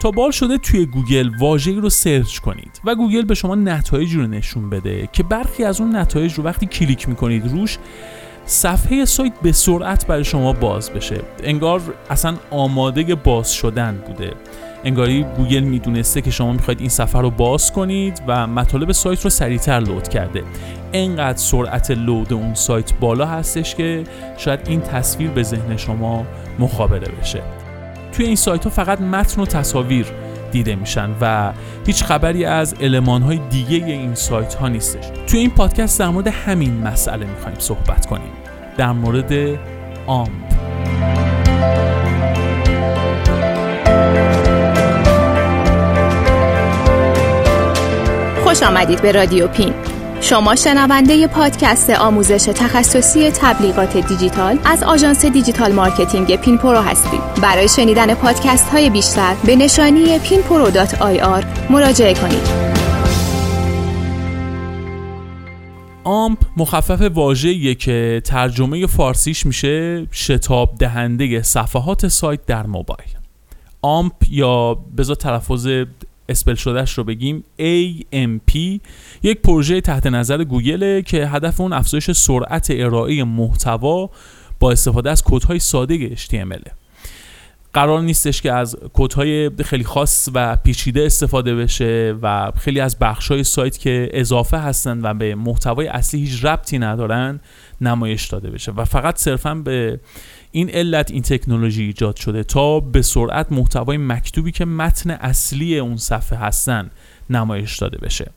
تا به حال شده توی گوگل واژه‌ای رو search کنید و گوگل به شما نتایجی رو نشون بده که برخی از اون نتایج رو وقتی کلیک می‌کنید روش صفحه سایت به سرعت برای شما باز بشه. انگار اصلا آماده باز شدن بوده. انگاری گوگل می‌دونسته که شما می‌خواید این صفحه رو باز کنید و مطالب سایت رو سریعتر load کرده. انقدر سرعت load اون سایت بالا هستش که شاید این تصویر به ذهن شما مخابره بشه. توی این سایت ها فقط متن و تصاویر دیده میشن و هیچ خبری از المان های دیگه این سایت ها نیستش. توی این پادکست در مورد همین مسئله می‌خوایم صحبت کنیم. در مورد AMP. خوش آمدید به رادیو پین. شما شنونده پادکست آموزش تخصصی تبلیغات دیجیتال از آژانس digital marketing پین پرو هستید. برای شنیدن پادکست های بیشتر به نشانی pinpro.ir مراجعه کنید. آمپ مخفف واژه‌ایه که ترجمه فارسیش میشه شتاب دهنده صفحات سایت در موبایل. آمپ یا بذار تلفظ اسپل شدهش رو بگیم AMP یک پروژه تحت نظر گوگله که هدف اون افزایش سرعت ارائه محتوا با استفاده از کدهای ساده HTML قرار نیستش که از کدهای خیلی خاص و پیچیده استفاده بشه و خیلی از بخشهای سایت که اضافه هستن و به محتوای اصلی هیچ ربطی ندارن نمایش داده بشه. و فقط صرفا به این علت این تکنولوژی ایجاد شده تا به سرعت محتوای مکتوبی که متن اصلی اون صفحه هستن نمایش داده بشه.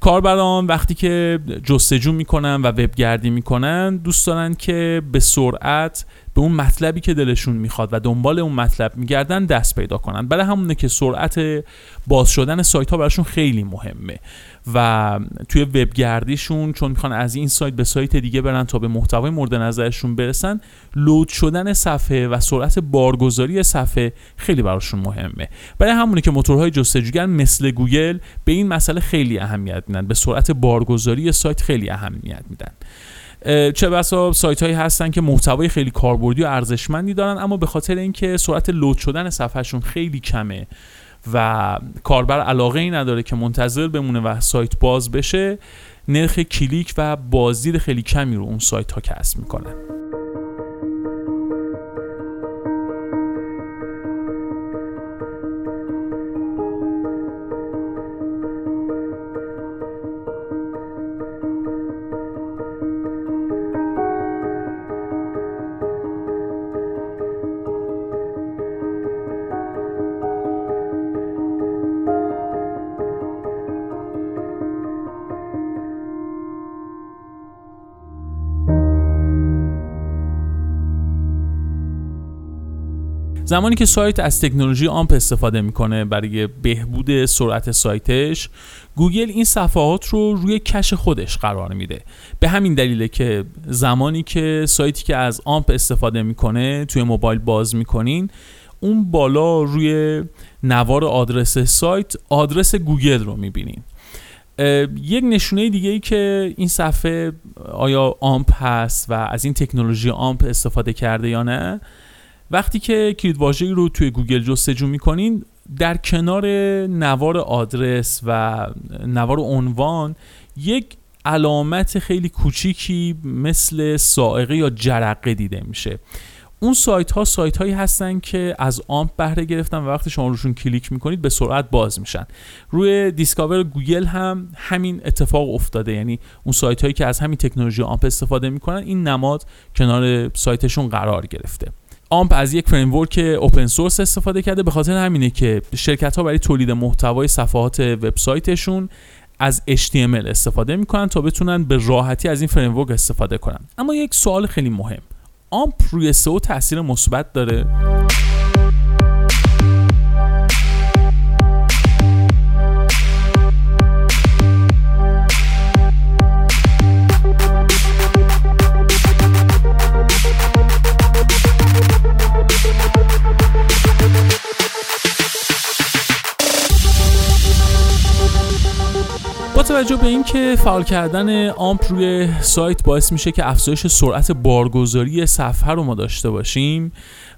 کاربران وقتی که جستجو می‌کنن و وبگردی می‌کنن دوست دارن که به سرعت به اون مطلبی که دلشون می‌خواد و دنبال اون مطلب میگردن دست پیدا کنن. برای همونه که سرعت باز شدن سایت ها براشون خیلی مهمه و توی وبگردیشون چون می‌خوان از این سایت به سایت دیگه برن تا به محتوای مورد نظرشون برسن لود شدن صفحه و سرعت بارگذاری صفحه خیلی براشون مهمه. برای همونه که موتورهای جستجوگر مثل گوگل به این مسئله خیلی اهمیت میدن به سرعت بارگذاری سایت خیلی اهمیت میدن. چه بسا سایت هایی هستن که محتوای خیلی کاربردی و ارزشمندی دارن اما به خاطر اینکه سرعت لود شدن صفحهشون خیلی کمه و کاربر علاقه ای نداره که منتظر بمونه و سایت باز بشه نرخ کلیک و بازدید خیلی کمی رو اون سایت ها کسب می‌کنن. زمانی که سایت از تکنولوژی AMP استفاده می‌کنه برای بهبود سرعت سایتش گوگل این صفحات رو روی cache خودش قرار میده. به همین دلیله که زمانی که سایتی که از AMP استفاده می‌کنه توی موبایل باز می‌کنین اون بالا روی نوار آدرس سایت آدرس گوگل رو می‌بینین. یک نشونه دیگه ای که این صفحه آیا AMP هست و از این تکنولوژی AMP استفاده کرده یا نه وقتی که کلید رو توی گوگل جستجو می‌کنین در کنار نوار آدرس و نوار عنوان یک علامت خیلی کوچیکی مثل صاعقه یا جرقه دیده میشه. اون سایت ها سایت هایی هستن که از AMP بهره گرفتن و وقتی شما روشون کلیک می‌کنید به سرعت باز میشن. روی Discover گوگل هم همین اتفاق افتاده یعنی اون سایت هایی که از همین تکنولوژی AMP استفاده می‌کنن این نماد کنار سایتشون قرار گرفته. AMP از یک framework open source استفاده کرده. به خاطر همینه که شرکت ها برای تولید محتوای صفحات وبسایتشون از HTML استفاده می‌کنن تا بتونن به راحتی از این framework استفاده کنن. اما یک سوال خیلی مهم. AMP روی سئو تاثیر مثبت داره؟ توجه به اینکه فعال کردن آمپ روی سایت باعث میشه که افزایش سرعت بارگذاری صفحه رو ما داشته باشیم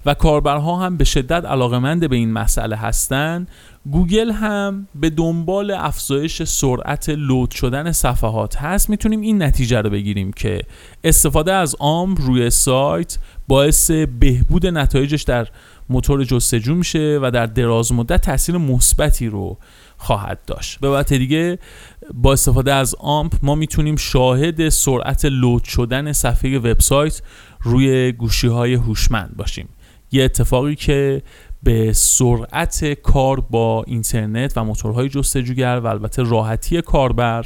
و کاربرها هم به شدت علاقمند به این مسئله هستند گوگل هم به دنبال افزایش سرعت لود شدن صفحات هست. می‌تونیم این نتیجه رو بگیریم که استفاده از آم روی سایت باعث بهبود نتایجش در موتور جستجو میشه و در دراز مدت تاثیر مثبتی رو خواهد داشت. به وقت دیگه با استفاده از آمپ ما می‌تونیم شاهد سرعت لود شدن صفحه وبسایت روی گوشی های هوشمند باشیم. یه اتفاقی که به سرعت کار با اینترنت و موتورهای جستجوگر و البته راحتی کاربر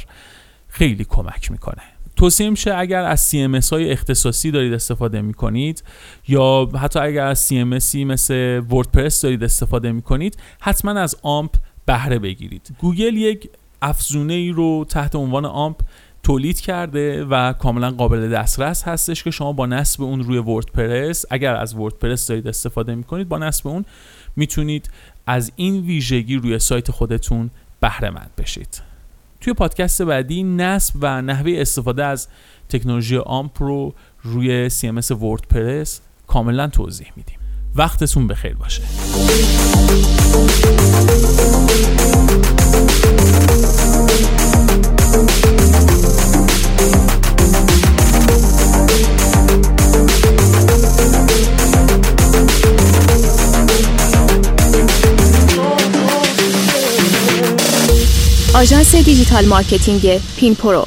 خیلی کمک می‌کنه. توصیه میشه اگر از CMS های اختصاصی دارید استفاده می‌کنید یا حتی اگر از CMSی مثل وردپرس دارید استفاده می‌کنید حتما از آمپ بهره بگیرید. گوگل یک افزونه ای رو تحت عنوان آمپ تولید کرده و کاملا قابل دسترس هستش که شما با نصب اون روی وردپرس اگر از وردپرس دارید استفاده می‌کنید با نصب اون می‌تونید از این ویژگی روی سایت خودتون بهره مند بشید. توی پادکست بعدی نصب و نحوه استفاده از تکنولوژی آمپ رو روی CMS وردپرس کاملا توضیح میدیم. وقتتون بخیر باشه. آژانس digital marketing پین پرو.